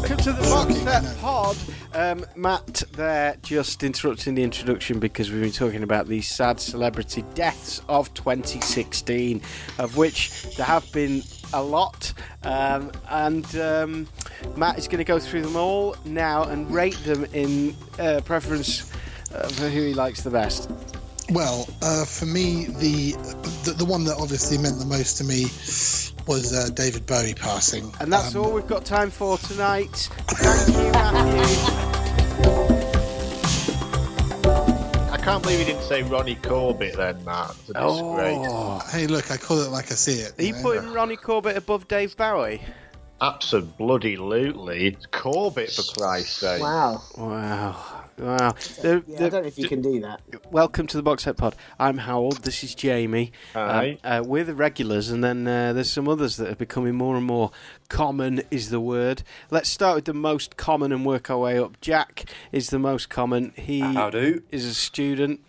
Welcome to the Box Set Pod. Um, Matt there just interrupting the introduction because we've been talking about the sad celebrity deaths of 2016, of which there have been a lot. Um, and um, Matt is going to go through them all now and rate them in uh, preference uh, for who he likes the best. Well, uh, for me, the, the the one that obviously meant the most to me was uh, David Bowie passing. And that's Um, all we've got time for tonight. Thank you, Matthew. I can't believe he didn't say Ronnie Corbett then, Matt. It's a. Oh, Hey, look, I call it like I see it. are you know? putting Ronnie Corbett above Dave Bowie? Absolutely. It's Corbett, for Christ's sake. Wow. Wow. Wow. The- Yeah, the- I don't know if you can do that. welcome to the Box Set Pod. I'm Howard. This is Jamie. Hi. Uh, uh, we're the regulars, and then uh, there's some others that are becoming more and more common, is the word. Let's start with the most common and work our way up. Jack is the most common. He How do? is a student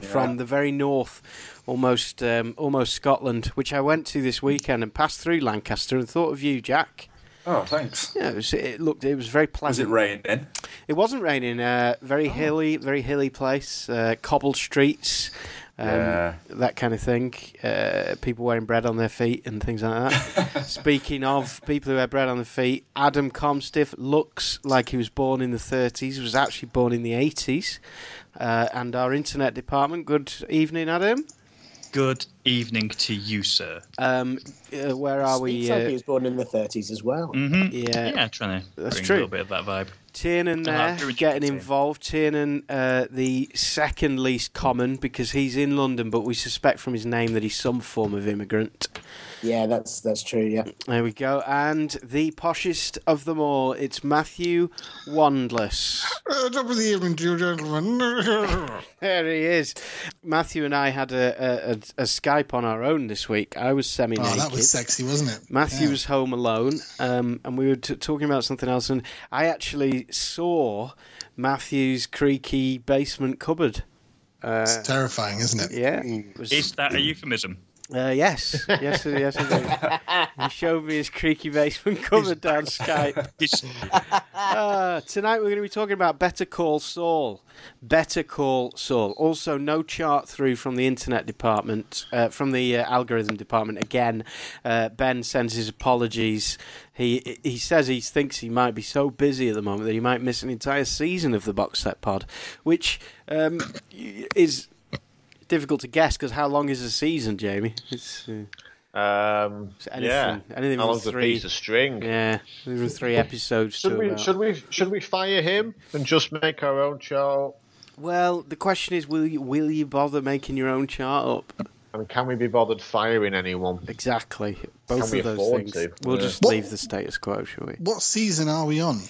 from the very north, almost um, almost Scotland, which I went to this weekend and passed through Lancaster and thought of you, Jack. Oh, thanks. Yeah, it, was, it looked it was very pleasant. Was it raining? Then? It wasn't raining. Uh, very hilly, very hilly place. Uh, cobbled streets, um, Yeah. that kind of thing. Uh, people wearing bread on their feet and things like that. Speaking of people who wear bread on their feet, Adam Comstiff looks like he was born in the 30s. Was actually born in the 80s. Uh, and our internet department. Good evening, Adam. Good evening to you, sir. Um, uh, where are we? Speaks like he Uh, was born in the 30s as well. Mm-hmm. yeah, Yeah, trying to That's bring true. a little bit of that vibe. Tiernan Don't there to getting involved. Tiernan, uh, the second least common because he's in London, but we suspect from his name that he's some form of immigrant. Yeah, that's that's true. Yeah. There we go. And the poshest of them all, it's Matthew Wandless. Uh, top of the evening to you, gentlemen. There he is. Matthew and I had a, a, a, a Skype on our own this week. I was semi naked. oh, naked. that was sexy, wasn't it? Matthew Yeah. was home alone, um, and we were t- talking about something else. And I actually saw Matthew's creaky basement cupboard. Uh, It's terrifying, isn't it? yeah, it was- Is that a euphemism? Uh, yes, yes, yes, is. He showed me his creaky basement cupboard down Skype. Uh, tonight we're going to be talking about Better Call Saul. Better Call Saul. Also, no chart through from the internet department, uh, from the uh, algorithm department. Again, uh, Ben sends his apologies. He he says he thinks he might be so busy at the moment that he might miss an entire season of the box set pod, which um, is difficult to guess because how long is a season, Jamie? It's, uh, Um, anything- yeah. anything How with long's a piece of string? yeah, there were three episodes. Should to we about- should we should we fire him and just make our own chart? Well, the question is, will you will you bother making your own chart up? I mean, can we be bothered firing anyone? Exactly, both Can we of those afford things. to? We'll Yeah. just What- leave the status quo, shall we? What season are we on?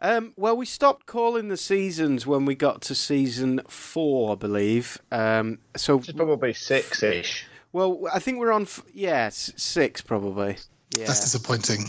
Um, well, we stopped calling the seasons when we got to season four, I believe. Um, so, It's probably six-ish. well, I think we're on. F- yeah, six probably. Yeah. That's disappointing.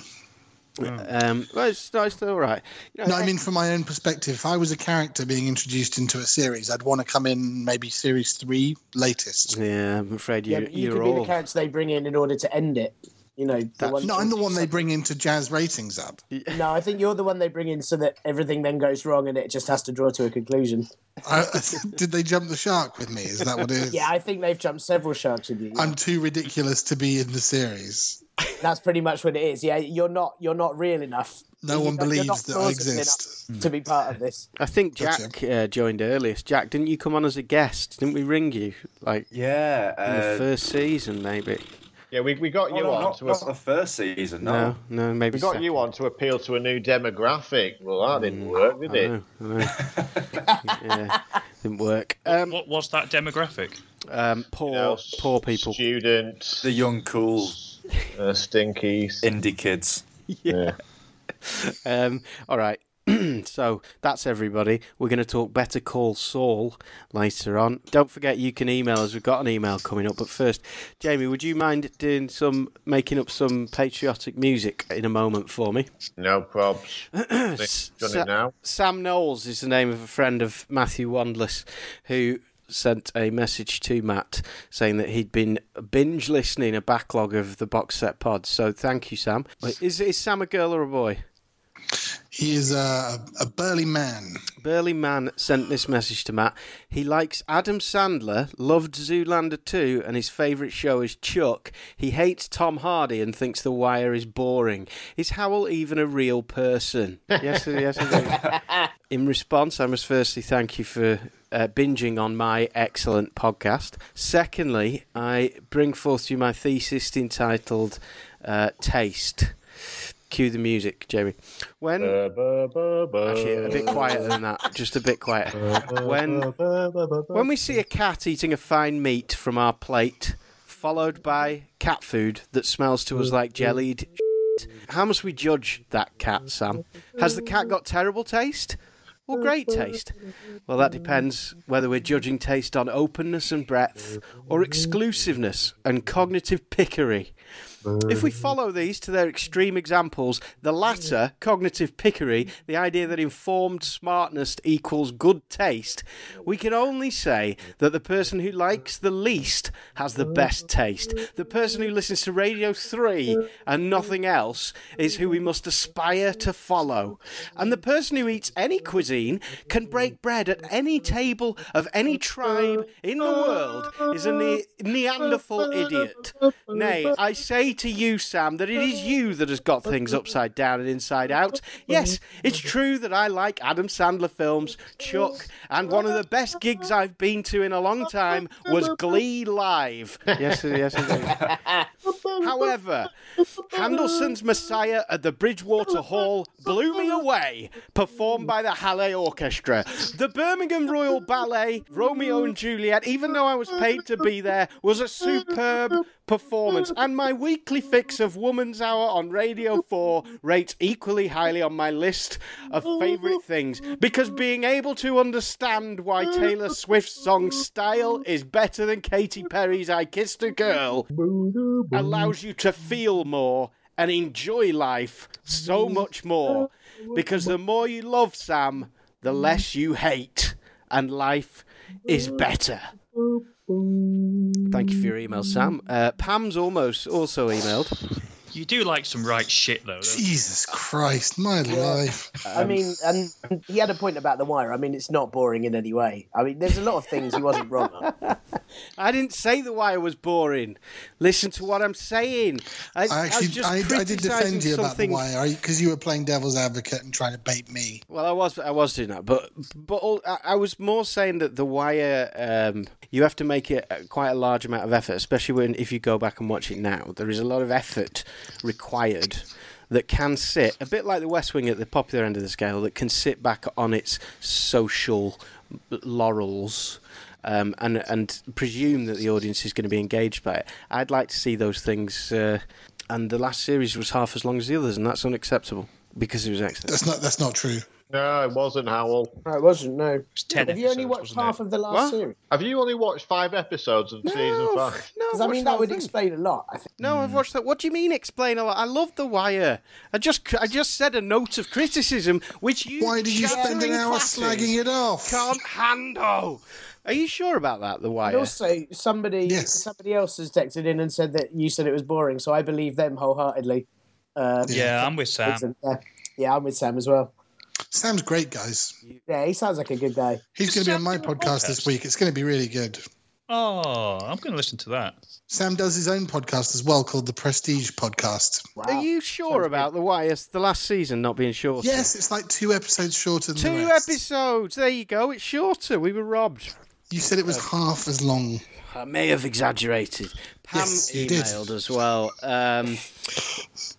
Um, well, it's, no, it's still all right. You know, No, I mean, from my own perspective, if I was a character being introduced into a series, I'd want to come in maybe series three latest. yeah, I'm afraid you, Yeah, but you you're could be the character they bring in in order to end it. You know, the That's- one No, I'm the one they bring in to jazz ratings up. No, I think you're the one they bring in so that everything then goes wrong and it just has to draw to a conclusion. I, did they jump the shark with me? Is that what it is? Yeah, I think they've jumped several sharks with you. I'm too ridiculous to be in the series. That's pretty much what it is. Yeah, you're not you're not real enough. No You're one not- believes that I exist. to be part of this. I think Gotcha. Jack uh, joined earliest. Jack, didn't you come on as a guest? Didn't we ring you like Yeah. in the Uh, first season, maybe? Yeah, we, we got oh, you no, on not, to not a, the first season. No. No, no, maybe. we got second. you on to appeal to a new demographic. Well, that didn't work, did I it? know, I know. yeah, didn't work. Um, what was that demographic? um, poor, You know, poor people. Students. The young cool Uh, stinkies. Indie kids. Yeah. Um, all right. so that's everybody. We're going to talk Better Call Saul later on. Don't forget you can email us. We've got an email coming up. But first, Jamie, would you mind doing some making up some patriotic music in a moment for me? No probs. Done Sa- it now. Sam Knowles is the name of a friend of Matthew Wandless who sent a message to Matt saying that he'd been binge listening a backlog of the box set pods. So thank you, Sam. Is, is Sam a girl or a boy? He is a, a burly man. Burly Man sent this message to Matt. He likes Adam Sandler, loved Zoolander 2, and his favourite show is Chuck. He hates Tom Hardy and thinks The Wire is boring. Is Howell even a real person? Yes, yes, indeed. In response, I must firstly thank you for uh, binging on my excellent podcast. Secondly, I bring forth to you my thesis entitled uh, Taste. Cue the music, Jamie. When. Actually, a bit quieter than that. Just a bit quieter. When when we see a cat eating a fine meat from our plate, followed by cat food that smells to us like jellied, shit, how must we judge that cat, Sam? Has the cat got terrible taste? Or great taste? Well, that depends whether we're judging taste on openness and breadth, or exclusiveness and cognitive pickery. If we follow these to their extreme examples, the latter, cognitive pickery, the idea that informed smartness equals good taste, we can only say that the person who likes the least has the best taste. The person who listens to Radio 3 and nothing else is who we must aspire to follow. And the person who eats any cuisine can break bread at any table of any tribe in the world is a ne- Neanderthal idiot. Nay, I say to you, Sam, that it is you that has got things upside down and inside out. Yes, it's true that I like Adam Sandler films, Chuck, and one of the best gigs I've been to in a long time was Glee Live. Yes, yes. However, Handelson's Messiah at the Bridgewater Hall blew me away, performed by the Halle Orchestra. The Birmingham Royal Ballet, Romeo and Juliet, even though I was paid to be there, was a superb performance. And my weekly fix of Woman's Hour on Radio 4 rates equally highly on my list of favourite things because being able to understand why Taylor Swift's song Style is better than Katy Perry's I Kissed a Girl allows you to feel more and enjoy life so much more because the more you love Sam, the less you hate, and life is better. Thank you for your email, Sam. Uh, Pam's almost also emailed. You do like some right shit, though. don't you? Jesus Christ, my life. I mean, and he had a point about the wire. I mean, it's not boring in any way. I mean, there's a lot of things he wasn't wrong on. I didn't say The Wire was boring. Listen to what I'm saying. I, I actually, just I, I did defend criticising you about the wire because you were playing devil's advocate and trying to bait me. Well, I was, I was doing that, but but all, I, I was more saying that the wire, um, you have to make it uh, quite a large amount of effort, especially when if you go back and watch it now. There is a lot of effort required that can sit a bit like the West Wing at the popular end of the scale, that can sit back on its social laurels. Um, and and presume that the audience is going to be engaged by it. I'd like to see those things. Uh, and the last series was half as long as the others, and that's unacceptable because it was excellent. That's not. That's not true. No, it wasn't Howell. No, it wasn't. No. was 10 Have you only episodes, watched wasn't half it? of the last What? series? Have you only watched five episodes of season five? No, Because I've mean, watched that would whole thing. explain a lot. I think. No, I've watched that. What do you mean explain a lot? I love The Wire. I just I just said a note of criticism which you Why did you spend an chattering hour classes slagging it off? Can't handle. Are you sure about that, The And Wire? also, somebody Yes. somebody else has texted in and said that you said it was boring, so I believe them wholeheartedly. Uh, Yeah, I'm with Sam. yeah. yeah, I'm with Sam as well. Sam's great, guys. Yeah, he sounds like a good guy. He's going to be on my Sam do a podcast this week. It's going to be really good. Oh, I'm going to listen to that. Sam does his own podcast as well called the Prestige Podcast. Wow. Are you sure about The Wire? The last season not being shorter. Yes, it's like two episodes shorter than the Two rest. episodes. There you go. It's shorter. We were robbed. You said it was half as long. I may have exaggerated. Pam Yes, you did. emailed as well. Um,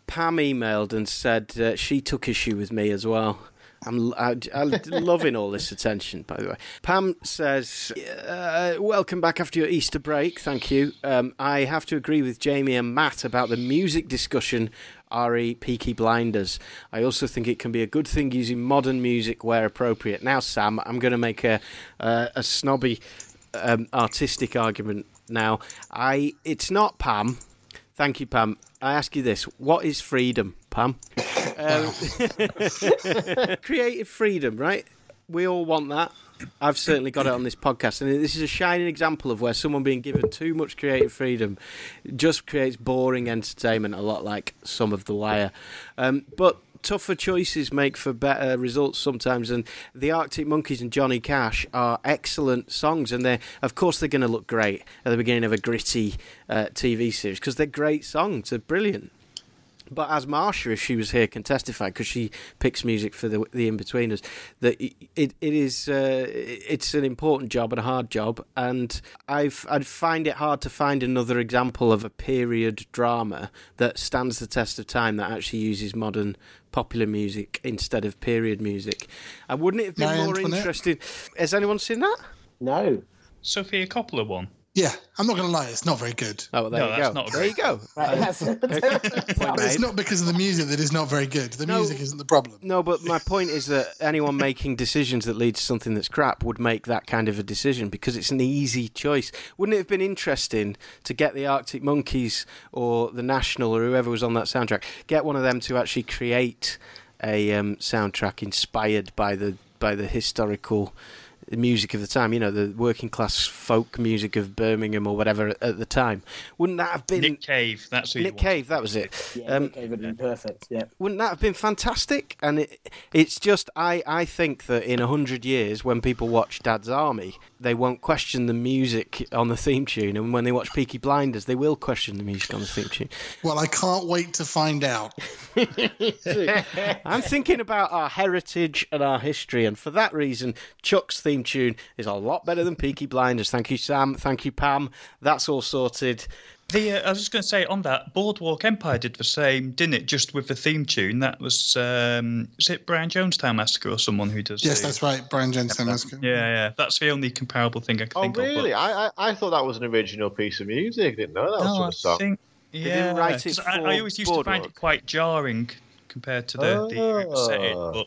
Pam emailed and said uh, she took issue with me as well. I'm, I, I'm loving all this attention, by the way. Pam says, uh, Welcome back after your Easter break. Thank you. Um, I have to agree with Jamie and Matt about the music discussion. RE Peaky Blinders. I also think it can be a good thing using modern music where appropriate. Now, Sam, I'm going to make a a snobby um, artistic argument. Now, I it's not Pam. Thank you, Pam. I ask you this: What is freedom, Pam? Um, creative freedom, right? We all want that. I've certainly got it on this podcast, and this is a shining example of where someone being given too much creative freedom just creates boring entertainment, a lot like some of The Wire. Um, but tougher choices make for better results sometimes, and the Arctic Monkeys and Johnny Cash are excellent songs, and they're of course, they're going to look great at the beginning of a gritty uh, TV series because they're great songs. They're brilliant. But as Marsha, if she was here, can testify because she picks music for the the in betweeners, that it it is uh, it's an important job and a hard job, and I've I'd find it hard to find another example of a period drama that stands the test of time that actually uses modern popular music instead of period music. And wouldn't it have been Marie more Antoinette? interesting? Has anyone seen that? No. Sofia Coppola one. Yeah, I'm not going to lie, it's not very good. Oh, well, there No, you that's go. not there you go. Right, that's, Point But it's not because of the music that is not very good. The No. music isn't the problem. No, but my point is that anyone making decisions that lead to something that's crap would make that kind of a decision because it's an easy choice. Wouldn't it have been interesting to get the Arctic Monkeys or the National or whoever was on that soundtrack, get one of them to actually create a um, soundtrack inspired by the by the historical music of the time, you know, the working class folk music of Birmingham or whatever at the time. Wouldn't that have been Nick Cave. That's who you Nick want. Cave? That was it. yeah, Um, Nick Cave would have been perfect. Yeah. wouldn't that have been fantastic? And it, it's just, I, I think that in a hundred years, when people watch Dad's Army, they won't question the music on the theme tune, and when they watch Peaky Blinders, they will question the music on the theme tune. Well, I can't wait to find out. I'm thinking about our heritage and our history, and for that reason, Chuck's theme tune is a lot better than Peaky Blinders. Thank you, Sam. Thank you, Pam. That's all sorted. The, uh, I was just going to say on that, Boardwalk Empire did the same, didn't it? Just with the theme tune. That was, um, is it Brian Jonestown Massacre or someone who does? Yes, the- that's right. Brian Jensen. Massacre. Yeah, yeah. That's the only comparable thing I can Oh, think really? of. I, I I thought that was an original piece of music. Didn't know that but- was no, from I a song. think. Yeah, didn't write it 'cause I, for I always used to find it quite jarring compared to the, the year it set Oh. but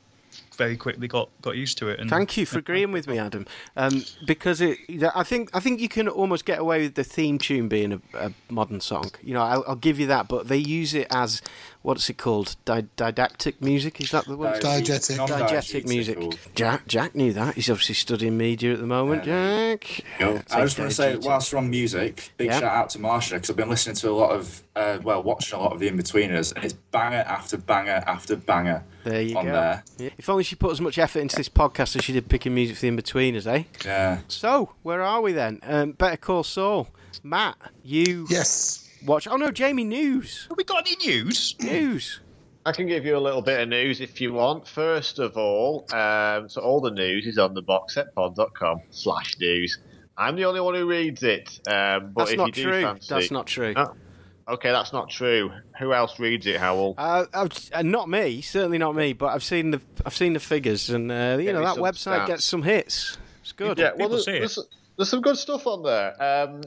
very quickly got, got used to it. And Thank you for agreeing with me, Adam. Um, because it, I think I think you can almost get away with the theme tune being a, a modern song. You know, I'll, I'll give you that. But they use it as what's it called? Di- didactic music? Is that the word? Diegetic. Diegetic music. Jack Jack knew that. He's obviously studying media at the moment. Jack. Yo, I just want to say, whilst we're on music, big Yeah. shout out to Marsha because I've been listening to a lot of, uh, well, watching a lot of the In-Betweeners, and it's banger after banger after banger There you on go. there. Yeah. If only she put as much effort into this podcast as she did picking music for the in-betweeners, eh? Yeah. So, where are we then? Um, Better Call Saul. Matt, you Yes. Watch. Oh no, Jamie, news. Have we got any news? News. I can give you a little bit of news if you want. First of all, um, so all the news is on the box at boxsetpod.com slash news. I'm the only one who reads it. Um, but That's if not you do true. fancy, That's not true. Oh, okay, that's not true. Who else reads it, Howell? Uh, I've, uh, not me, certainly not me. But I've seen the I've seen the figures, and uh, you Get know that website stats. gets some hits. It's good. yeah, well, people there's, see it. there's, there's some good stuff on there. Um,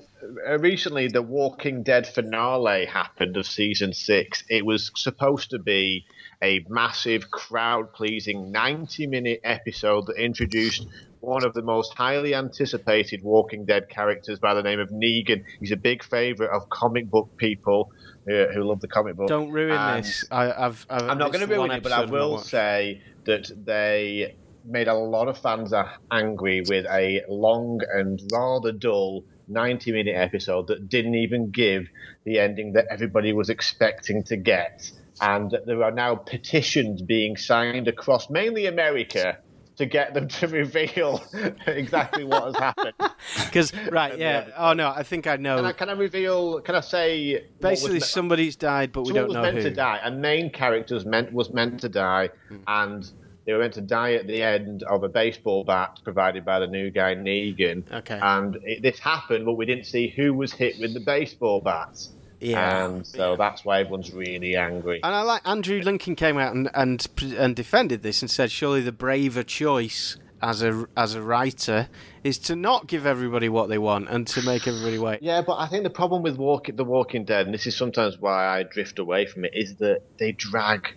uh, recently, the Walking Dead finale happened of season six. It was supposed to be a massive, crowd pleasing 90 minute episode that introduced one of the most highly anticipated Walking Dead characters by the name of Negan. He's a big favourite of comic book people uh, who love the comic book. Don't ruin And- this. I, I've, I've. I'm not going to ruin it, but I episode I've not will say that they made a lot of fans angry with a long and rather dull 90 minute episode that didn't even give the ending that everybody was expecting to get. And there are now petitions being signed across mainly America to get them to reveal exactly what has happened. Because right, yeah. Uh, oh no, I think I know. Can I, can I reveal? Can I say? was Basically, me- somebody's died, but we don't was know meant who. to die. A main character was meant was meant to die, hmm. and they were meant to die at the end of a baseball bat provided by the new guy Negan. Okay. And it, this happened, but we didn't see who was hit with the baseball bat. Yeah, and so that's why everyone's really angry. And I like Andrew Lincoln came out and, and and defended this and said, surely the braver choice as a as a writer is to not give everybody what they want and to make everybody wait. Yeah, but I think the problem with walk, The Walking Dead, and this is sometimes why I drift away from it, is that they drag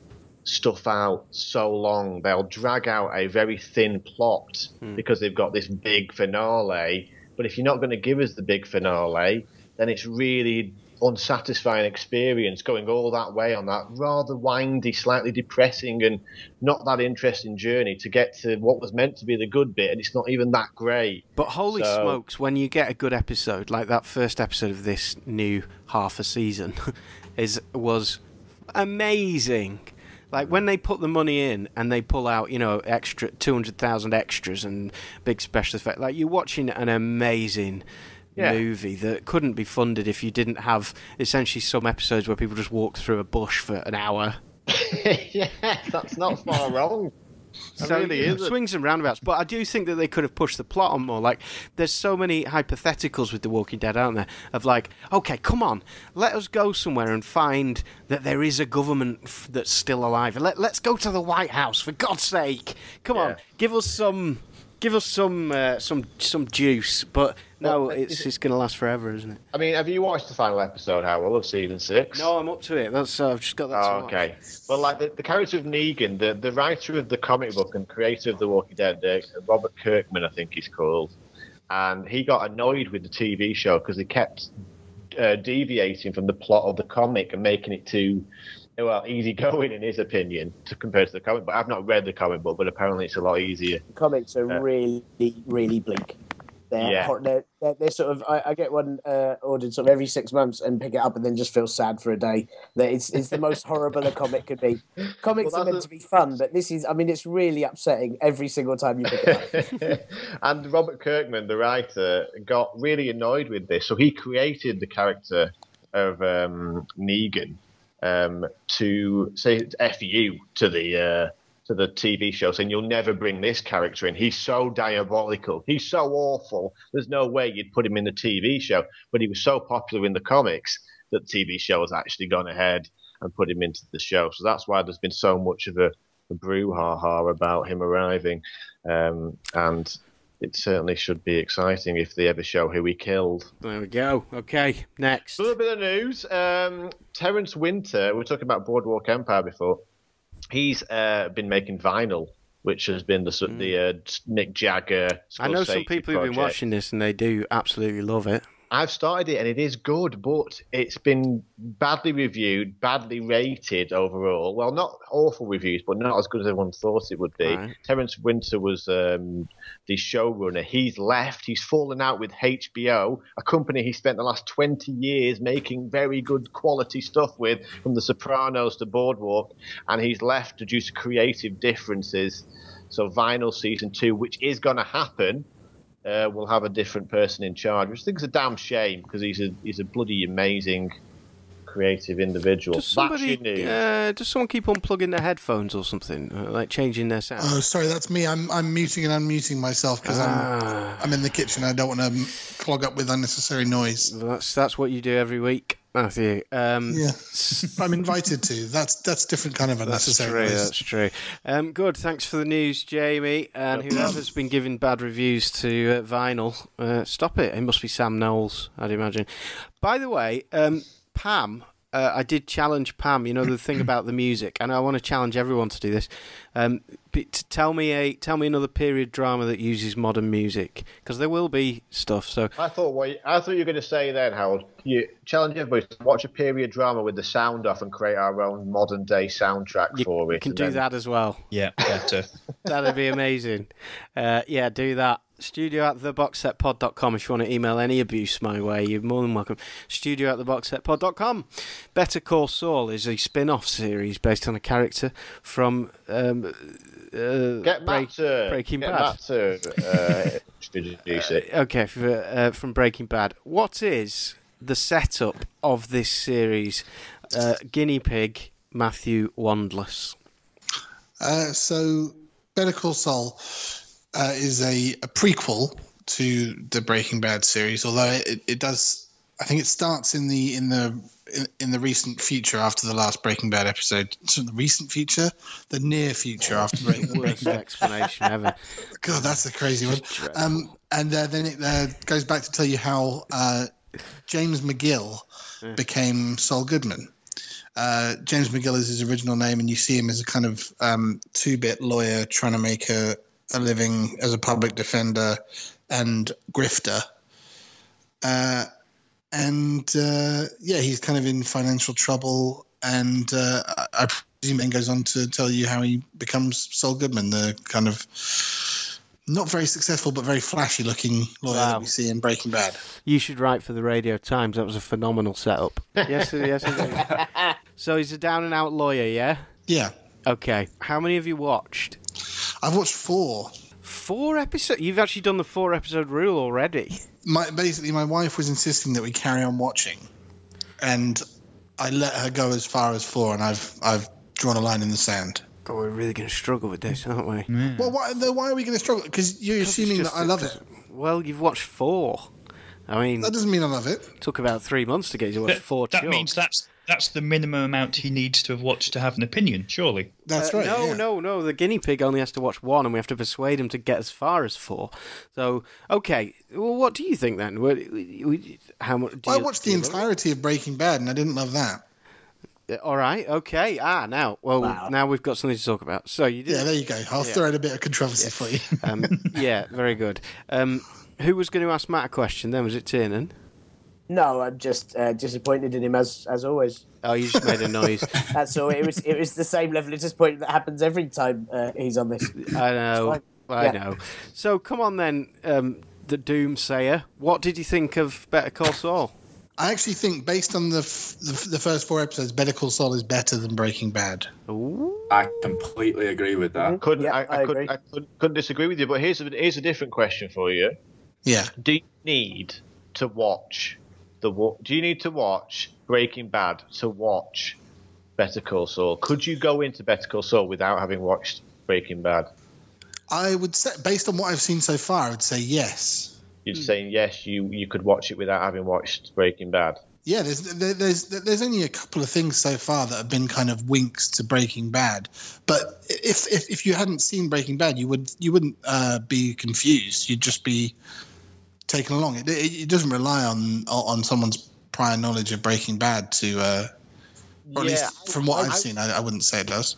stuff out so long. They'll drag out a very thin plot hmm. because they've got this big finale. But if you're not going to give us the big finale, then it's really unsatisfying experience going all that way on that rather windy, slightly depressing, and not that interesting journey to get to what was meant to be the good bit, and it's not even that great. But holy So- smokes, when you get a good episode like that first episode of this new half a season is was amazing. Like when they put the money in and they pull out, you know, extra two hundred thousand extras and big special effect. Like you're watching an amazing Yeah. movie that couldn't be funded if you didn't have essentially some episodes where people just walk through a bush for an hour. yeah, that's not far wrong. It really you know, swings and roundabouts. But I do think that they could have pushed the plot on more. Like, there's so many hypotheticals with The Walking Dead, aren't there? Of like, okay, come on, let us go somewhere and find that there is a government f- that's still alive. Let, let's go to the White House for God's sake. Come on, give us some, give us some, uh, some, some juice. But no, Well, it's it's going to last forever, isn't it? I mean, have you watched the final episode, Howell, of season six? No, I'm up to it. That's uh, I've just got that. to Oh, watch. okay. Well, like the, the character of Negan, the, the writer of the comic book and creator of The Walking Dead, uh, Robert Kirkman, I think he's called, and he got annoyed with the TV show because they kept uh, deviating from the plot of the comic and making it too well easygoing in his opinion to compare to the comic. But I've not read the comic book, but apparently it's a lot easier. The comics are Yeah. really, really bleak. They're, Yeah. they're, they're, they're sort of. I, I get one uh, ordered sort of every six months and pick it up and then just feel sad for a day. That it's it's the most horrible a comic could be. Comics Well, are meant that's to be fun, but this is. I mean, it's really upsetting every single time you pick it up. and Robert Kirkman, the writer, got really annoyed with this, so he created the character of um, Negan um, to say "f you" to the uh, to the TV show, saying you'll never bring this character in. He's so diabolical. He's so awful. There's no way you'd put him in the TV show. But he was so popular in the comics that the TV show has actually gone ahead and put him into the show. So that's why there's been so much of a, a brouhaha about him arriving. Um, and it certainly should be exciting if they ever show who he killed. There we go. Okay, next. A little bit of news. Um, Terence Winter, we were talking about Boardwalk Empire before. He's uh, been making vinyl, which has been the sort the uh, Mick Jagger. I know some people who've been watching this and they do absolutely love it. I've started it and it is good, but it's been badly reviewed, badly rated overall. Well, not awful reviews, but not as good as everyone thought it would be. Right. Terence Winter was um, the showrunner. He's left. He's fallen out with HBO, a company he spent the last 20 years making very good quality stuff with, from The Sopranos to Boardwalk, and he's left due to creative differences. So, Vinyl Season 2, which is going to happen, uh, will have a different person in charge, which I think is a damn shame because he's a he's a bloody amazing creative individual. Does That's somebody, your news. uh, does someone keep unplugging their headphones or something, uh, like changing their sound? Oh, sorry, that's me. I'm I'm muting and unmuting myself because Ah. I'm I'm in the kitchen. I don't want to clog up with unnecessary noise. That's that's what you do every week, Matthew. Um, Yeah, I'm invited to. That's that's different kind of That's true. That's true. Um, good. Thanks for the news, Jamie. And whoever's been giving bad reviews to uh, vinyl, uh, stop it. It must be Sam Knowles, I'd imagine. By the way, um, Pam. Uh, I did challenge Pam. You know the thing about the music, and I want to challenge everyone to do this. Um, b- to tell me a tell me another period drama that uses modern music, because there will be stuff. So I thought what I thought you were going to say then, Harold. You challenge everybody to watch a period drama with the sound off and create our own modern day soundtrack you for it. We can do then- that as well. Yeah, better. That'd be amazing. Uh, yeah, do that. Studio at theboxsetpod.com if you want to email any abuse my way. You're more than welcome. Studio at theboxsetpod.com. Better Call Saul is a spin off series based on a character from um, uh, Get Break- Matt to Breaking get Bad. Matt to uh, introduce it. Okay, for, uh, from Breaking Bad. What is the setup of this series? Uh, guinea pig Matthew Wandless. Uh, so, Better Call Saul uh, is a, a prequel to the Breaking Bad series, although it, it does I think it starts in the in the in, in the recent future after the last Breaking Bad episode. So the recent future, the near future after Breaking Worst Bad. explanation ever. God, that's a crazy one. Um, and uh, then it uh, goes back to tell you how uh, James McGill became Saul Goodman. Uh, James McGill is his original name, and you see him as a kind of um, two-bit lawyer trying to make a, a living as a public defender and grifter. Uh, and uh, yeah, he's kind of in financial trouble, and uh, I I presume then goes on to tell you how he becomes Saul Goodman, the kind of not very successful but very flashy looking lawyer Wow. that we see in Breaking Bad. You should write for the Radio Times. That was a phenomenal setup. yes, yes. So he's a down and out lawyer, yeah. Yeah, Okay. How many have you watched? I've watched four. Four episodes. You've actually done the four episode rule already. My basically, my wife was insisting that we carry on watching, and I let her go as far as four, and I've I've drawn a line in the sand. God, we're really going to struggle with this, aren't we? Well, why, why are we going to struggle? Because you're assuming that I love it. Well, you've watched four. I mean, That doesn't mean I love it. took about three months to get you to watch That, four. that chunks. means that's that's the minimum amount he needs to have watched to have an opinion, surely. That's Uh, right. No, yeah. no, no. The guinea pig only has to watch one, and we have to persuade him to get as far as four. So, okay. Well, what do you think then? How much? do Well, I watched do the you it? entirety of Breaking Bad, and I didn't love that. Uh, All right. Okay. Ah, now, well, Wow. now we've got something to talk about. So you did. Yeah, there you go. I'll Yeah. throw in a bit of controversy for you. Um, yeah. Very good. Um, who was going to ask Matt a question? Then was it Tiernan? No, I'm just uh, disappointed in him as as always. Oh, you just made a noise. That's all. It was it was the same level of disappointment that happens every time uh, he's on this. I know. I Yeah. know. So come on then, um, the Doomsayer. What did you think of Better Call Saul? I actually think, based on the, f- the f- the first four episodes, Better Call Saul is better than Breaking Bad. Ooh. I completely agree with that. Couldn't Yeah, I, I I, couldn't. I couldn't, couldn't disagree with you. But here's a here's a different question for you. Yeah. Do you need to watch the Do you need to watch Breaking Bad to watch Better Call Saul? Could you go into Better Call Saul without having watched Breaking Bad? I would say, based on what I've seen so far, I would say yes. You're Hmm. saying yes, you you could watch it without having watched Breaking Bad. Yeah, there's there's there's only a couple of things so far that have been kind of winks to Breaking Bad, but if if, if you hadn't seen Breaking Bad, you would you wouldn't uh, be confused. You'd just be taken along. It, it, it doesn't rely on on someone's prior knowledge of Breaking Bad to, uh, or at least from what I- I've I- seen, I, I wouldn't say it does.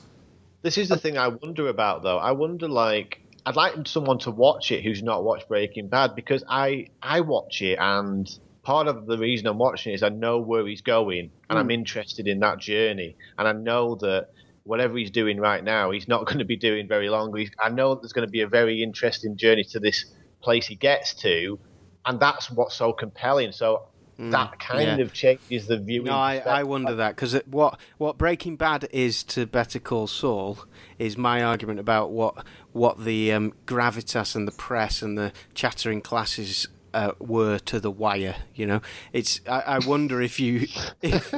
This is the thing I wonder about, though. I wonder, like, I'd like someone to watch it who's not watched Breaking Bad because I I watch it, and part of the reason I'm watching it is I know where he's going, and I'm interested in that journey, and I know that whatever he's doing right now, he's not going to be doing very long. He's, I know there's going to be a very interesting journey to this place he gets to, and that's what's so compelling. So. that kind Mm, yeah. of changes the viewing. No, I, I wonder that because what what Breaking Bad is to Better Call Saul is my argument about what what the um, gravitas and the press and the chattering classes uh, were to The Wire. You know, it's I, I wonder if you if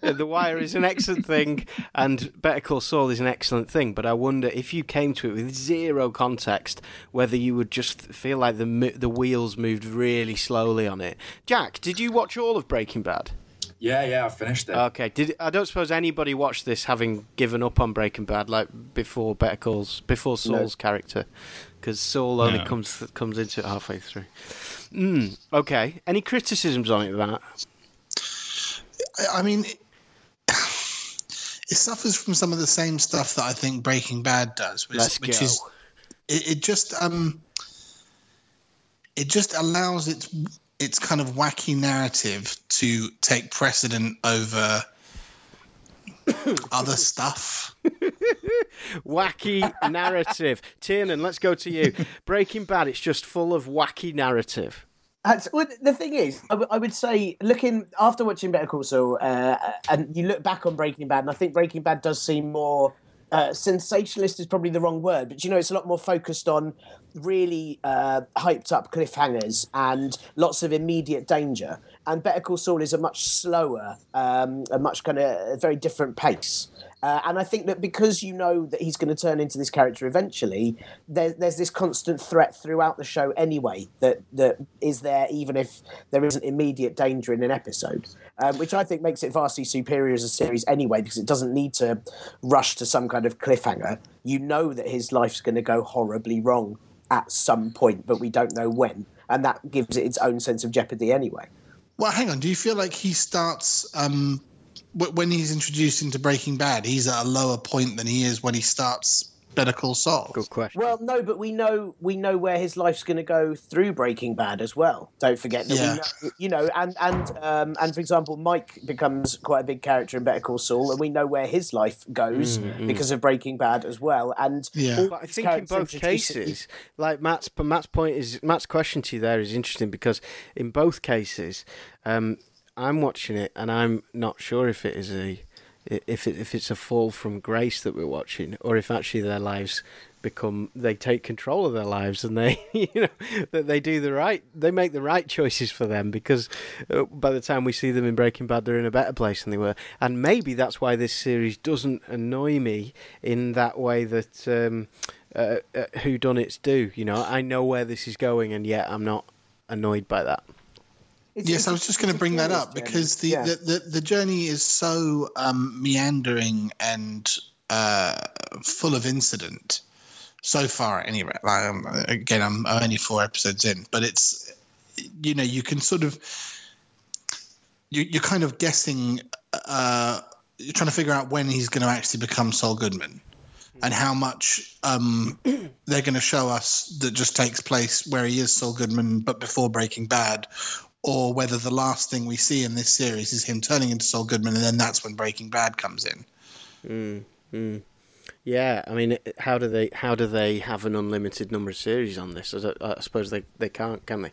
The Wire is an excellent thing and Better Call Saul is an excellent thing, but I wonder if you came to it with zero context whether you would just feel like the the wheels moved really slowly on it. Jack, did you watch all of Breaking Bad? Yeah, yeah, I finished it. Okay. Did I don't suppose anybody watched this having given up on Breaking Bad like before Better Calls before Saul's character because Saul only No. comes comes into it halfway through. Mm, okay. Any criticisms on it? That I, mean, it, it suffers from some of the same stuff that I think Breaking Bad does, which, which is it, it just um it just allows its its kind of wacky narrative to take precedent over other stuff. wacky narrative. Tiernan, let's go to you. Breaking Bad. It's just full of wacky narrative. That's, well, the thing is, I, w- I would say, looking after watching Better Call Saul, uh, and you look back on Breaking Bad, and I think Breaking Bad does seem more uh, sensationalist is probably the wrong word, but you know, it's a lot more focused on really uh, hyped up cliffhangers and lots of immediate danger. And Better Call Saul is a much slower, um, a much kind of very different pace. Uh, and I think that because you know that he's going to turn into this character eventually, there, there's this constant threat throughout the show anyway that that is there, even if there isn't immediate danger in an episode, um, which I think makes it vastly superior as a series anyway, because it doesn't need to rush to some kind of cliffhanger. You know that his life's going to go horribly wrong at some point, but we don't know when, and that gives it its own sense of jeopardy anyway. Well, hang on. Do you feel like he starts um, when he's introduced into Breaking Bad? He's at a lower point than he is when he starts Better Call Saul. Good question. Well, no, but we know we know where his life's going to go through Breaking Bad as well. Don't forget that Yeah. we know, you know, and and um, and for example, Mike becomes quite a big character in Better Call Saul, and we know where his life goes because of Breaking Bad as well. And Yeah. But I think in both introduce- cases, like Matt's Matt's point is Matt's question to you there is interesting because in both cases, um, I'm watching it and I'm not sure if it is a if it, if it's a fall from grace that we're watching or if actually their lives become they take control of their lives and they you know that they do the right they make the right choices for them because uh, by the time we see them in Breaking Bad they're in a better place than they were. And maybe that's why this series doesn't annoy me in that way that um, uh, uh, who done it's do you know? I know where this is going and yet I'm not annoyed by that It's- Yes, it's- I was just going to bring that up journey. because the, Yeah. the, the, the journey is so um, meandering and uh, full of incident so far. At any rate, like, um, again, I'm only four episodes in, but it's you know you can sort of you, you're kind of guessing. Uh, you're trying to figure out when he's going to actually become Saul Goodman. And how much um, they're going to show us that just takes place where he is Saul Goodman, but before Breaking Bad, or whether the last thing we see in this series is him turning into Saul Goodman, and then that's when Breaking Bad comes in. Mm, mm. Yeah, I mean, how do they how do they have an unlimited number of series on this? I, I suppose they, they can't, can they?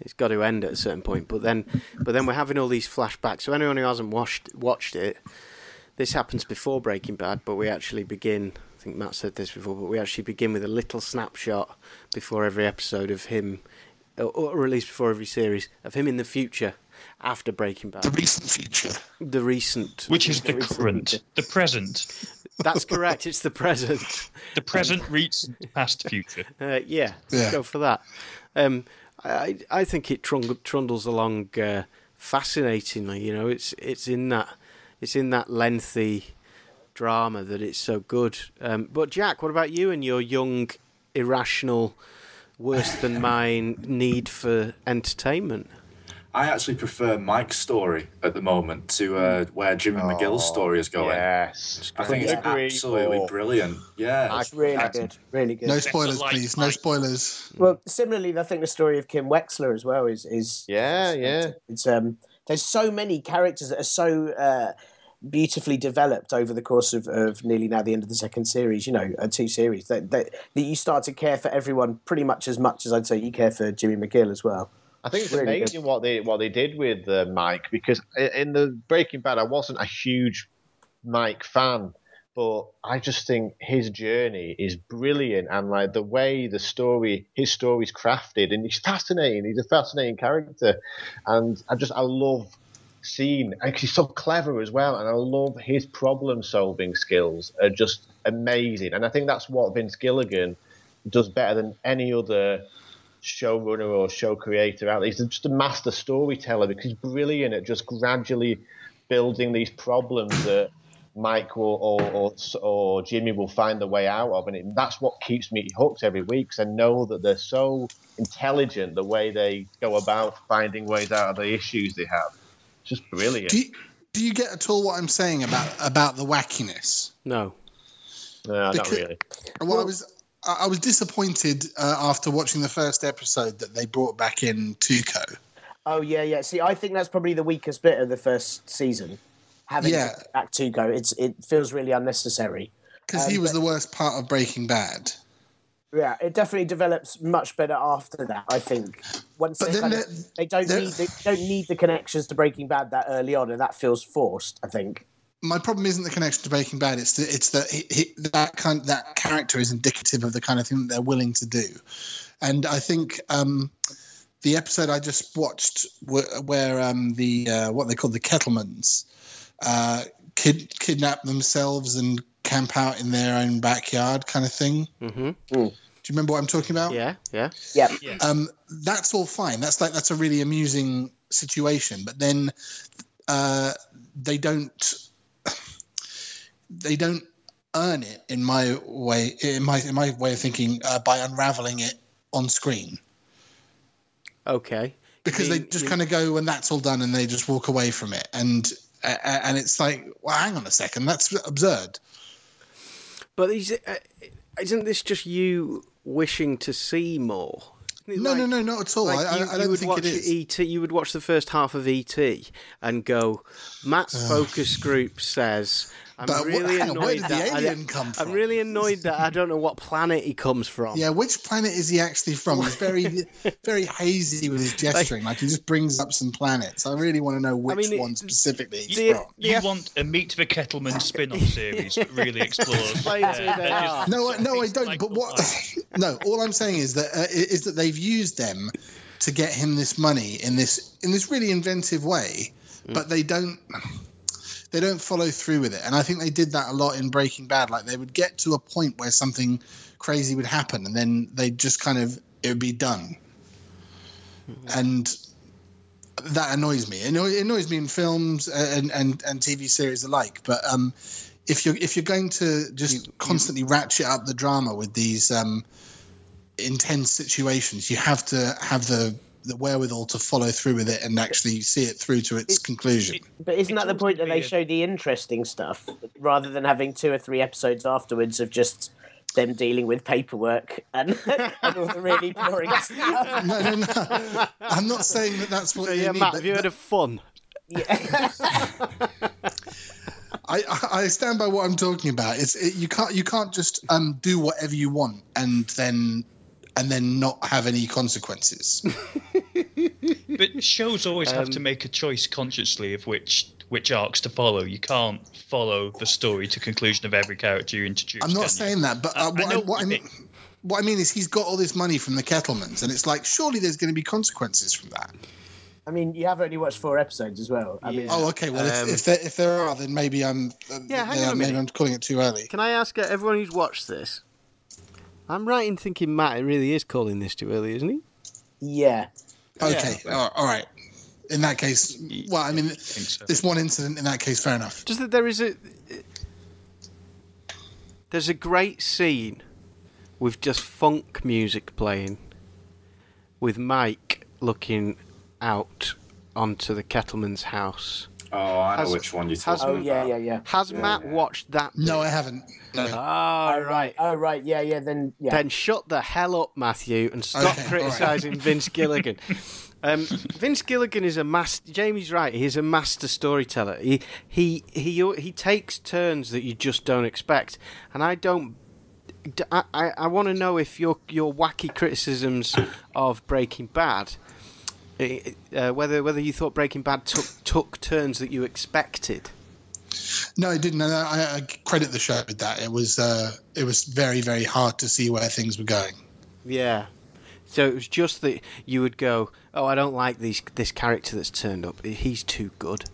It's got to end at a certain point. But then but then we're having all these flashbacks. So anyone who hasn't watched watched it, this happens before Breaking Bad, but we actually begin. I think Matt said this before, but we actually begin with a little snapshot before every episode of him, or, or at least before every series of him in the future after Breaking Bad, The recent future. the recent. Which is the current, the present, That's correct. It's the present. the present, recent, past, future. Uh, yeah, let's Yeah. go for that. Um, I I think it trundle, trundles along uh, fascinatingly. You know, it's it's in that it's in that lengthy drama that it's so good. Um, but Jack, what about you and your young, irrational, worse than my need for entertainment? I actually prefer Mike's story at the moment to uh, where Jimmy McGill's story is going. Yes. I think it's Agree absolutely more. brilliant. Yeah. It's really good, really good. No spoilers, like please. No spoilers. Well, similarly, I think the story of Kim Wexler as well is is Yeah, yeah. It's um, there's so many characters that are so uh, beautifully developed over the course of, of nearly now the end of the second series. You know, uh, two series that, that that you start to care for everyone pretty much as much as I'd say you care for Jimmy McGill as well. I think it's Really good. amazing what they what they did with uh, Mike because in the Breaking Bad, I wasn't a huge Mike fan, but I just think his journey is brilliant and like the way the story, his story's crafted, and he's fascinating. He's a fascinating character, and I just I love seeing. And he's so clever as well, and I love his problem solving skills are just amazing. And I think that's what Vince Gilligan does better than any other showrunner or show creator out there. He's just a master storyteller because he's brilliant at just gradually building these problems that Mike will, or, or or Jimmy will find the way out of, and it, that's what keeps me hooked every week. Because I know that they're so intelligent the way they go about finding ways out of the issues they have. It's just brilliant. Do you, do you get at all what I'm saying about about the wackiness? No. no, not really. Well, I was I I was disappointed uh, after watching the first episode that they brought back in Tuco. Oh yeah, yeah. See, I think that's probably the weakest bit of the first season. Having Yeah. to back to go, it's it feels really unnecessary. because Um, he was but- the worst part of Breaking Bad. Yeah, it definitely develops much better after that. I think once But they, kind of, they don't need they don't need the connections to Breaking Bad that early on, and that feels forced. I think. My problem isn't the connection to Breaking Bad. It's the, it's that he, he, that kind that character is indicative of the kind of thing that they're willing to do, and I think um, the episode I just watched, where, where um, the uh, what they call the Kettlemans uh, kid, kidnap themselves and camp out in their own backyard, kind of thing. Mhm. Do you remember what I'm talking about? Yeah, yeah. Yep. Yeah. um, that's all fine. That's like that's a really amusing situation. But then uh, they don't they don't earn it in my way in my in my way of thinking uh, by unraveling it on screen Okay. because You they just you- kind of go when that's all done and they just walk away from it and uh, and it's like well hang on a second that's absurd But is it, uh, isn't this just you wishing to see more? No like- no no not at all Like I, you, I, I don't would think watch it is ET. You would watch the first half of ET and go, Matt's focus group says, "I'm But really hang on, where annoyed did the that I, alien come I'm really annoyed that I don't know what planet he comes from." Yeah, which planet is he actually from? He's very, very hazy with his gesturing. Like he just brings up some planets. I really want to know which mean, one specifically he's the- from. You Yeah. want a Meet the Kettleman spin-off series that really explores. Explain who they they're just- are. No, I- no, I don't. like But what? no, all I'm saying is that uh, is that they've used them to get him this money in this in this really inventive way, but they don't. They don't follow through with it, and I think they did that a lot in Breaking Bad. Like they would get to a point where something crazy would happen, and then they just kind of it would be done. And that annoys me. It annoys me in films and, and, and TV series alike. But um, if you're if you're going to just constantly ratchet up the drama with these um, intense situations, you have to have the the wherewithal to follow through with it and actually see it through to its conclusion. But isn't It's that the point that they a- show the interesting stuff rather than having two or three episodes afterwards of just them dealing with paperwork and, and all the really boring stuff? no, no, no. I'm not saying that that's what So you yeah, need. Matt, have you heard that- of fun? I, I- I stand by what I'm talking about. It's it, you can't you can't just um, do whatever you want and then and then not have any consequences. But shows always have Um, to make a choice consciously of which which arcs to follow. You can't follow the story to conclusion of every character you introduce. I'm not can you? saying that, but I- uh, what, I, know what, what I mean, mean. what I mean is he's got all this money from the Kettlemans, and it's like surely there's going to be consequences from that. I mean, you have only watched four episodes as well. I mean, Oh, okay. Well, Um, if, if there if there are, then maybe I'm uh, Yeah, hang on a maybe minute. I'm calling it too early. Can I ask uh, everyone who's watched this? I'm right in thinking Matt it really is calling this too early, isn't he? yeah. Okay, all all right. In that case, well, I mean, so. this one incident. In that case, fair enough. Just that there is a there's a great scene with just funk music playing, with Mike looking out onto the Kettleman's house. Oh, I know Has- which one you're has- talking Oh, yeah, about. yeah, yeah. Has Matt watched that? No. I haven't. No. Ah, Oh, right. Oh, right. Yeah, yeah. Then, yeah. Then shut the hell up, Matthew, and stop Okay, all right. criticising Vince Gilligan. Um, Vince Gilligan is a master. Jamie's right. He's a master storyteller. He he he he takes turns that you just don't expect, and I don't. I I want to know if your your wacky criticisms of Breaking Bad, uh, whether whether you thought Breaking Bad took took turns that you expected. No, I didn't. And I, I credit the show with that. It was uh, it was very very hard to see where things were going. Yeah. So it was just that you would go, "Oh, I don't like these this character that's turned up. He's too good.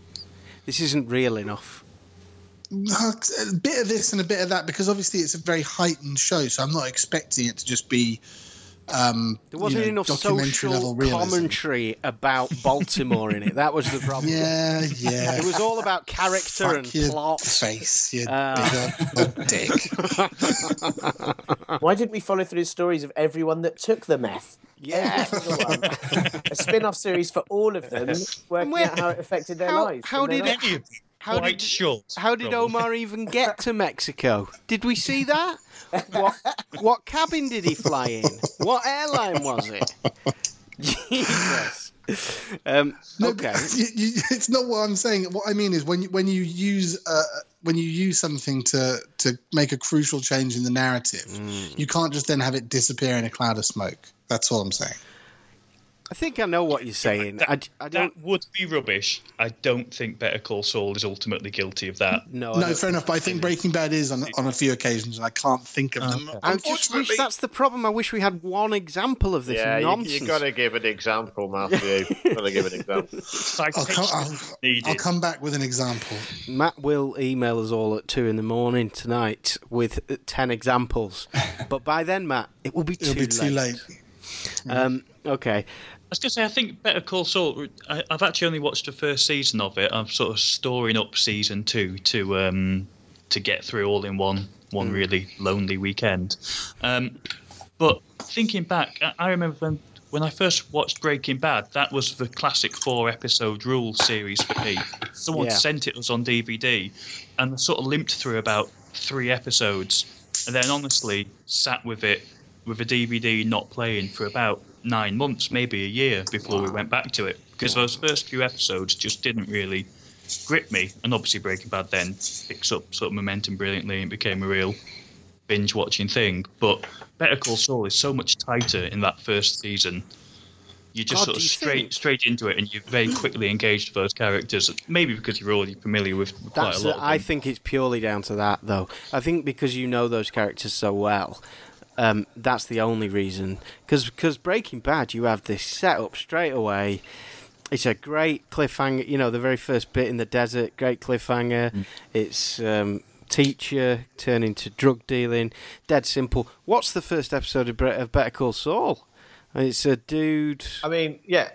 This isn't real enough." A bit of this and a bit of that because obviously it's a very heightened show, so I'm not expecting it to just be. Um, There wasn't you know, enough documentary social level commentary about Baltimore in it. That was the problem. Yeah, yeah. It was all about character Fuck and your plot. face, you Uh. big dick. Why didn't we follow through the stories of everyone that took the meth? Yeah. Every single one. a spin-off series for all of them, working out how it affected their how- lives. how did it- Any of them How quite did- short. How did probably. Omar even get to Mexico? Did we see that? What what cabin did he fly in? What airline was it? Jesus. Um, No, okay. but you, you, it's not what I'm saying. What I mean is when you, when you use uh, when you use something to to make a crucial change in the narrative, Mm. you can't just then have it disappear in a cloud of smoke. That's all I'm saying. I think I know what you're saying. That, I don't. that would be rubbish. I don't think Better Call Saul is ultimately guilty of that. No, No, fair enough. But I think Breaking Bad is on on a few occasions, and I can't think of them. I just wish that's the problem. I wish we had one example of this yeah, you, nonsense. you got to give an example, Matthew. got to give an example. I'll come, I'll. I'll come back with an example. Matt will email us all at two in the morning tonight with uh, ten examples, but by then, Matt, it will be too It'll be too late. Um, okay, I was going to say, I think Better Call Saul. I, I've actually only watched the first season of it. I'm sort of storing up season two to um, to get through all in one one really lonely weekend. Um, but thinking back, I, I remember when, when I first watched Breaking Bad. That was the classic four episode rule series for me. Someone Yeah. sent it us on DVD, and I sort of limped through about three episodes, and then honestly sat with it with a DVD not playing for about nine months, maybe a year before we went back to it. Because those first few episodes just didn't really grip me. And obviously, Breaking Bad then picks up sort of momentum brilliantly and became a real binge watching thing. But Better Call Saul is so much tighter in that first season. You just God, sort of straight think? straight into it, and you're very quickly engaged with those characters. Maybe because you're already familiar with quite that's. a lot. of I think it's purely down to that, though. I think because you know those characters so well. Um, that's the only reason. Because Breaking Bad, you have this setup straight away. It's a great cliffhanger. You know, the very first bit in the desert, great cliffhanger. Mm. It's um, teacher turning to drug dealing. Dead simple. What's the first episode of, Bre- of Better Call Saul? It's a dude. I mean, yeah.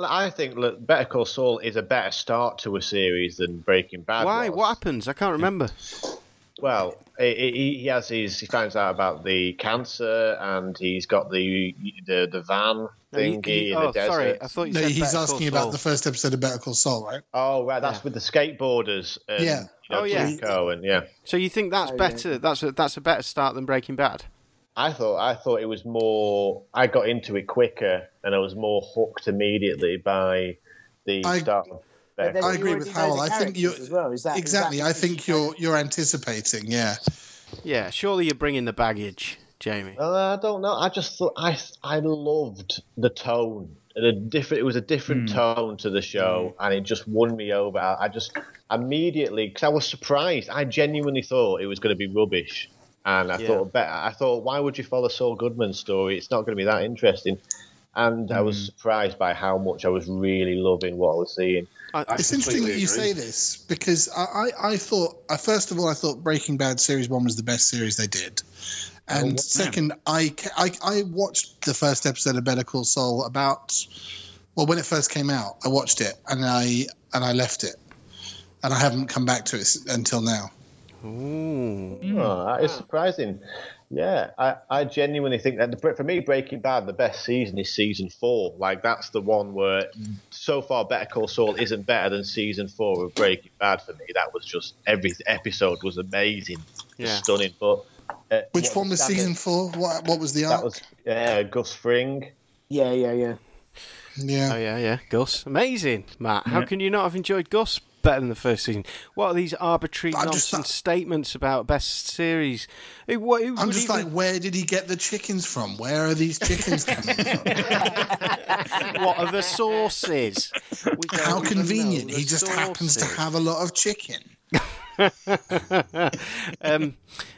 I think look, Better Call Saul is a better start to a series than Breaking Bad. Why? was. What happens? I can't remember. Well, he, he he has his. He finds out about the cancer, and he's got the the the van No, you- thingy you- in oh, the desert. sorry. I thought you No, said he's Better Call asking Saul. about the first episode of Better Call Saul, right? Oh, right, that's Yeah. with the skateboarders. And, Yeah. You know, Oh, yeah. Chico and yeah. So you think that's Oh, yeah. better? That's a, that's a better start than Breaking Bad. I thought I thought it was more. I got into it quicker, and I was more hooked immediately by the I- start. Of Better But I agree with Howell. I think you're as well. Is that is exactly. that I think you you're you're anticipating. Yeah. Yeah, surely you're bringing the baggage, Jamie. Uh, I don't know. I just thought I I loved the tone. The different. It was a different tone to the show, and it just won me over. I, I just immediately because I was surprised. I genuinely thought it was going to be rubbish, and I Yeah. thought better. I thought, why would you follow Saul Goodman's story? It's not going to be that interesting. And I was surprised by how much I was really loving what I was seeing. I, I It's interesting that you agree. say this because I, I, I thought, uh, first of all, I thought Breaking Bad series one was the best series they did. And wow. second, I, I, I watched the first episode of Better Call Saul about, well, when it first came out, I watched it and I, and I left it. And I haven't come back to it until now. Ooh. Oh, that is surprising. Yeah, I, I genuinely think that the, for me, Breaking Bad, the best season is season four. Like that's the one where so far Better Call Saul isn't better than season four of Breaking Bad for me. That was just every episode was amazing, Yeah. stunning. But uh, Which one was standard- season four? What, what was the arc? That was uh, Gus Fring. Yeah, yeah, yeah. yeah. Oh yeah, yeah. Gus, amazing, Matt. How can you not have enjoyed Gus better than the first season? What are these arbitrary I'm nonsense not- statements about best series? Who, what, who I'm just even- like, where did he get the chickens from? Where are these chickens coming from? what are the sources? How convenient. He just happens to have a lot of chicken. um,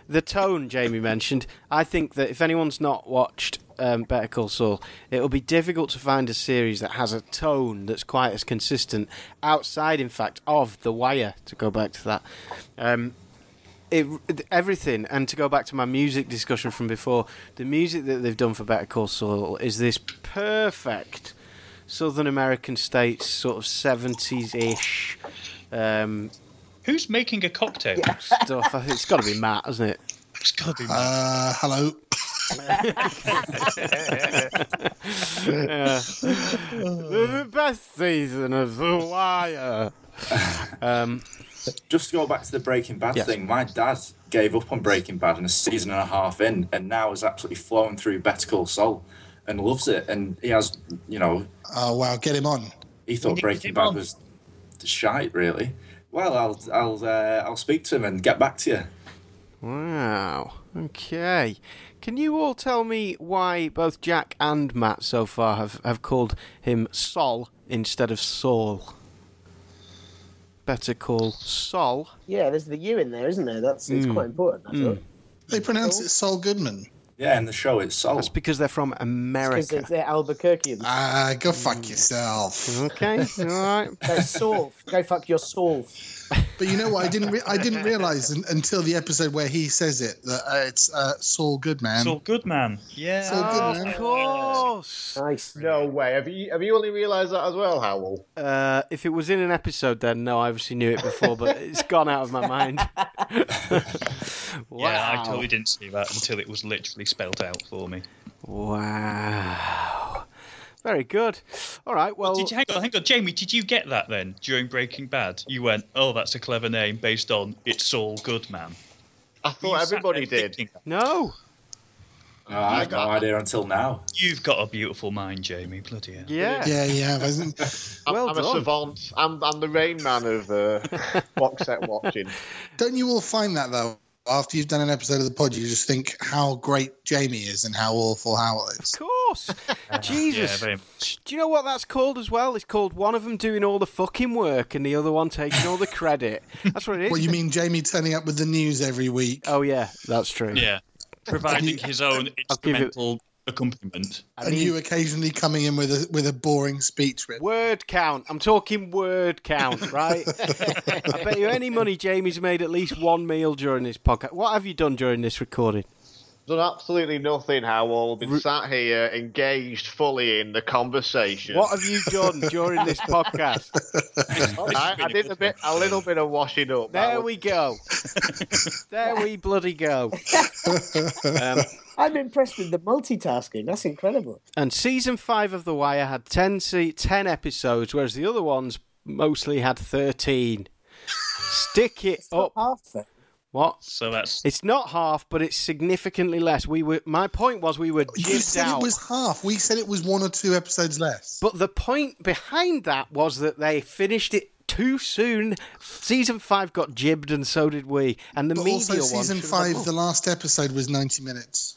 the tone Jamie mentioned. I think that if anyone's not watched um, Better Call Saul, it'll be difficult to find a series that has a tone that's quite as consistent outside, in fact, of The Wire. To go back to that. Um, it, everything, and to go back to my music discussion from before, the music that they've done for Better Call Saul is this perfect Southern American states sort of seventies ish um, Who's making a cocktail? stuff. It's got to be Matt, hasn't it? It's got to be. Uh, hello. Yeah. the best season of The Wire. Um, Just to go back to the Breaking Bad Yes. thing, my dad gave up on Breaking Bad and a season and a half in, and now is absolutely flowing through Better Call Saul and loves it. And he has, you know, Oh wow, get him on. he thought Nick Breaking Bad on. was shite, really. Well, I'll I'll uh, I'll speak to him and get back to you. Wow. Okay. Can you all tell me why both Jack and Matt so far have, have called him Sol instead of Saul? Better call Sol. Yeah, there's the U in there, isn't there? That's it's Mm. quite important. I thought. They pronounce it Saul Goodman. Yeah, in the show it's Sol. That's because they're from Because America. it's they're Albuquerqueans. Ah, go fuck yourself. Okay, all right. Go solve. Go fuck your solve. But you know what? I didn't. Re- I didn't realize un- until the episode where he says it that uh, it's uh, Saul Goodman. Saul Goodman. Yeah. Saul Goodman. Of course. Nice. No way. Have you have you only realised that as well, Howell? Uh, if it was in an episode, then no, I obviously knew it before, but it's gone out of my mind. wow. Yeah, I totally didn't see that until it was literally spelled out for me. Wow. Very good. All right. Well, Did you, hang on, hang on, Jamie. Did you get that then during Breaking Bad? You went, "Oh, that's a clever name based on it's Saul Goodman." I thought everybody did. No. No, I had no idea until now. You've got a beautiful mind, Jamie. Bloody hell. Yeah. Yeah, yeah. Hasn't... I'm, Well I'm a savant. I'm, I'm the Rain Man of uh, box set watching. Don't you all find that though? After you've done an episode of the pod, you just think how great Jamie is and how awful Howell is. Of course. Yeah, Jesus. very. Do you know what that's called as well? It's called one of them doing all the fucking work and the other one taking all the credit. That's what it is. What you mean, Jamie turning up with the news every week? Oh yeah, that's true. Yeah, providing his own I'll give it- instrumental accompaniment. I and you occasionally coming in with a with a boring speech. With Word count. I'm talking word count, right? I bet you any money Jamie's made at least one meal during this podcast. What have you done during this recording? Done absolutely nothing, Howell. Been sat here engaged fully in the conversation. What have you done during this podcast? I, I did a bit, a little bit of washing up. There was- we go. there we bloody go. Um, I'm impressed with the multitasking. That's incredible. and season five of The Wire had 10, se- 10 episodes, whereas the other ones mostly had 13. Stick it It's not up. half though. What? So that's It's not half, but it's significantly less. We were. My point was we were you said out. it was half. We said it was one or two episodes less. But the point behind that was that they finished it too soon. Season five got jibbed, and so did we. And the But media also, one season should have had five, more. the last episode was ninety minutes.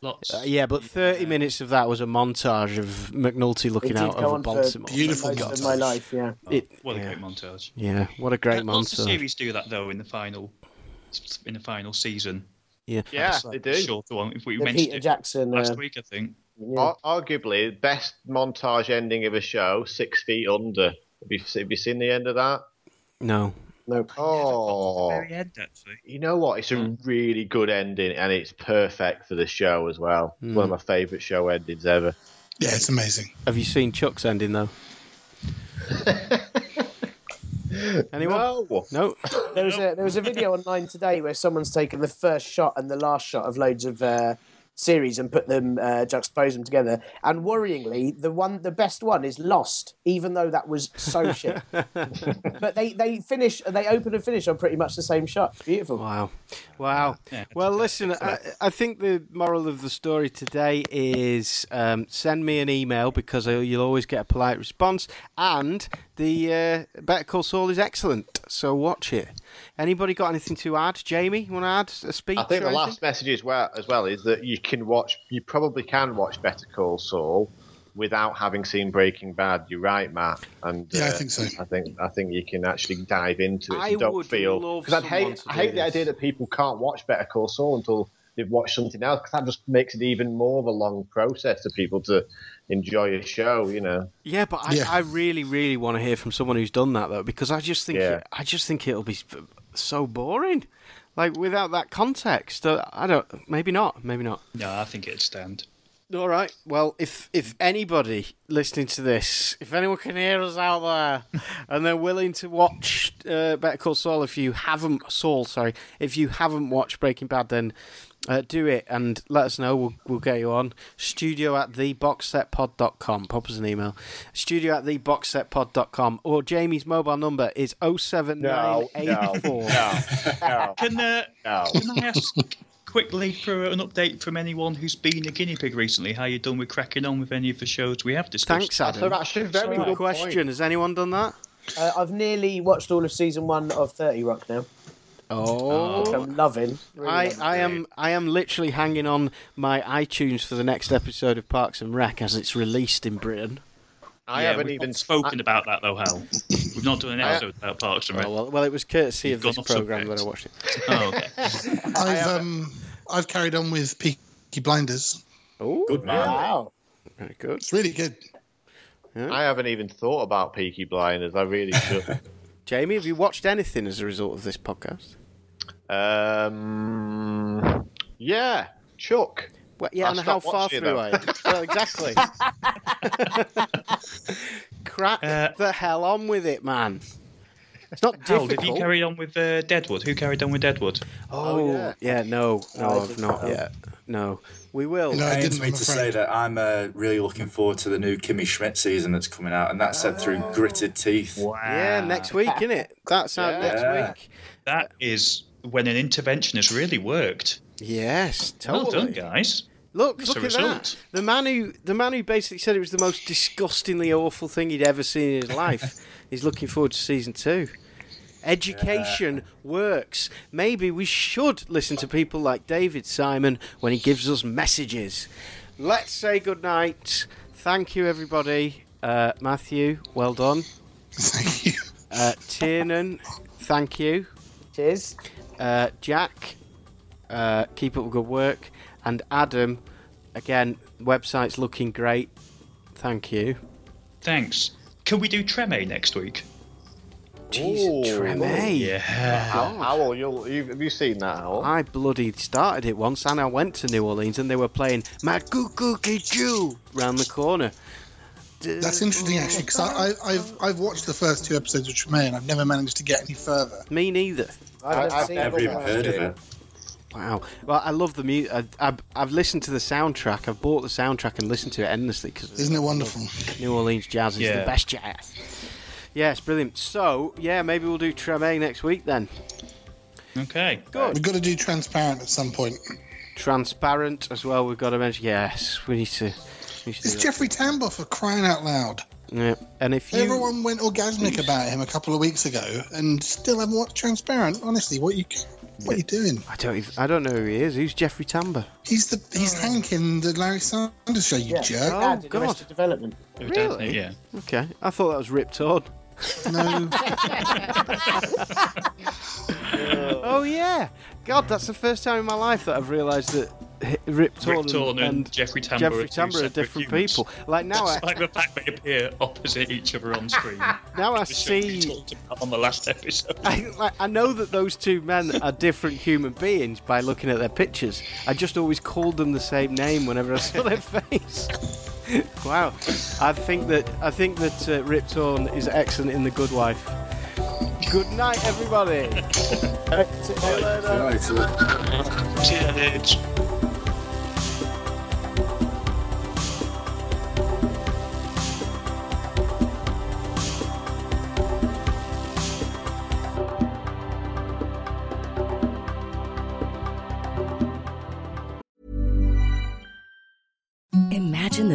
lots. Uh, yeah, but thirty minutes of that was a montage of McNulty looking out go over Baltimore. Beautiful most of montage. my life. Yeah. It, What a yeah. great montage. yeah, what a great Lots of montage. series do that though in the final, in the final season. Yeah, Yeah, Just they do. a Shorter one. If we The mentioned Peter it Jackson. last Uh, week, I think. yeah. Ar- arguably, best montage ending of a show, Six Feet Under. Have you, have you seen the end of that? no. Nope. Oh, Very end actually. you know what? It's a really good ending, and it's perfect for the show as well. It's One of my favourite show endings ever. Yeah, it's amazing. Have you seen Chuck's ending though? Anyone? No. No. There was a there was a video online today where someone's taken the first shot and the last shot of loads of uh, series and put them uh, juxtapose them together. And worryingly, the one the best one is Lost, even though that was so shit. but they they finish they open and finish on pretty much the same shot. Beautiful. Wow. Wow. Yeah, well, listen, I, I think the moral of the story today is um, send me an email because you'll always get a polite response. And the uh, Better Call Saul is excellent, so watch it. Anybody got anything to add? Jamie, you want to add a speech? I think the last message as well, as well is that you can watch, you probably can watch Better Call Saul without having seen Breaking Bad. You're right, Matt. And Yeah, I uh, think so. I think I think you can actually dive into it. I You don't would feel love because I someone hate to I do hate the idea that people can't watch Better Call Saul until they've watched something else because that just makes it even more of a long process for people to enjoy a show. You know. Yeah, but I, Yeah. I really, really want to hear from someone who's done that though, because I just think Yeah. it, I just think it'll be so boring. Like without that context, uh, I don't. Maybe not. Maybe not. No, I think it'd stand. All right. Well, if if anybody listening to this, if anyone can hear us out there, and they're willing to watch uh, Better Call Saul, if you haven't Saul, sorry, if you haven't watched Breaking Bad, then uh, do it and let us know. We'll we'll get you on. Studio at theboxsetpod.com. Pop us an email. Studio at theboxsetpod.com. Or Jamie's mobile number is 07984. no, Can uh, no. can I ask quickly for an update from anyone who's been a guinea pig recently? How you done with cracking on with any of the shows we have discussed? Thanks, That's Adam. actually a very Good good question. Point. Has anyone done that? Uh, I've nearly watched all of season one of Thirty Rock now. Oh, I'm loving. Really I, loving. I am I am literally hanging on my iTunes for the next episode of Parks and Rec as it's released in Britain. I Yeah, haven't even not spoken about that though, Hal. We've not done an I- episode about Parks and Rec. Oh, well, well, it was courtesy You've of this gone off program that I watched it. Oh, okay. I've um I've carried on with Peaky Blinders. Oh, Good man. Wow. very good. It's really good. I haven't even thought about Peaky Blinders. I really should. Jamie, have you watched anything as a result of this podcast? um, yeah, Chuck. Well, yeah, I and how stopped far watching through them. are you? Well, exactly. Crack Uh, the hell on with it, man. It's not Hal, difficult. did you carry on with uh, Deadwood? Who carried on with Deadwood? oh, yeah. yeah. no, no, I I've not not. yet. No, we will. No, I didn't. mean to say that I'm uh, really looking forward to the new Kimmy Schmidt season that's coming out, and that's said through gritted teeth. Wow. Yeah, next week, innit? That's out Yeah. next week. That is when an intervention has really worked. Yes, totally. Well totally. done, guys. Look, That's look at result. that. The man who the man who basically said it was the most disgustingly awful thing he'd ever seen in his life. He's looking forward to season two. Education works. Maybe we should listen to people like David Simon when he gives us messages. Let's say good night. Thank you, everybody. Uh, Matthew, well done. Thank you. Uh, Tiernan, thank you. Cheers. Uh, Jack, uh, keep up the good work. And Adam, again, website's looking great. Thank you. Thanks. Can we do Treme next week? Jeez, Ooh. Treme. Yeah. Owl, you'll, you, have you seen that, Owl? I bloody started it once, and I went to New Orleans, and they were playing Makukuki Jew round the corner. That's interesting actually, because I, I, I've I've watched the first two episodes of Treme. And I've never managed to get any further. Me neither. I've, never I've Never even heard of it. Wow. Well, I love the music. Uh, I've, I've listened to the soundtrack. I've bought the soundtrack and listened to it endlessly because Isn't it wonderful? New Orleans jazz is the best jazz. Yeah, it's brilliant. So, yeah, maybe we'll do Treme next week then. Okay. Good. We've got to do transparent at some point. Transparent as well. We've got to mention. Yes, we need to. We should do It's that. Jeffrey Tambor for crying out loud. Yeah. And if you Everyone went orgasmic about him a couple of weeks ago, and still haven't watched Transparent. Honestly, what you what are you doing? I don't even, I don't know who he is. Who's Jeffrey Tambor? He's the he's Hank in the Larry Sanders Show. You Yeah. jerk. Oh, Dad in God. Arrested Development. Really? Yeah. Okay, I thought that was Rip Torn. No, Oh yeah, God, that's the first time in my life that I've realised that H- Rip Torn, Rick Torn and, Jeffrey Tambor Jeffrey are Tambor are different humans. people. Like now, That's I like the fact they appear opposite each other on screen. now I The show we see. on the last episode. I, like, I know that those two men are different human beings by looking at their pictures. I just always called them the same name whenever I saw their face. wow, I think that I think that uh, Rip Torn is excellent in The Good Wife. Good night, everybody. See you later. Cheers. Imagine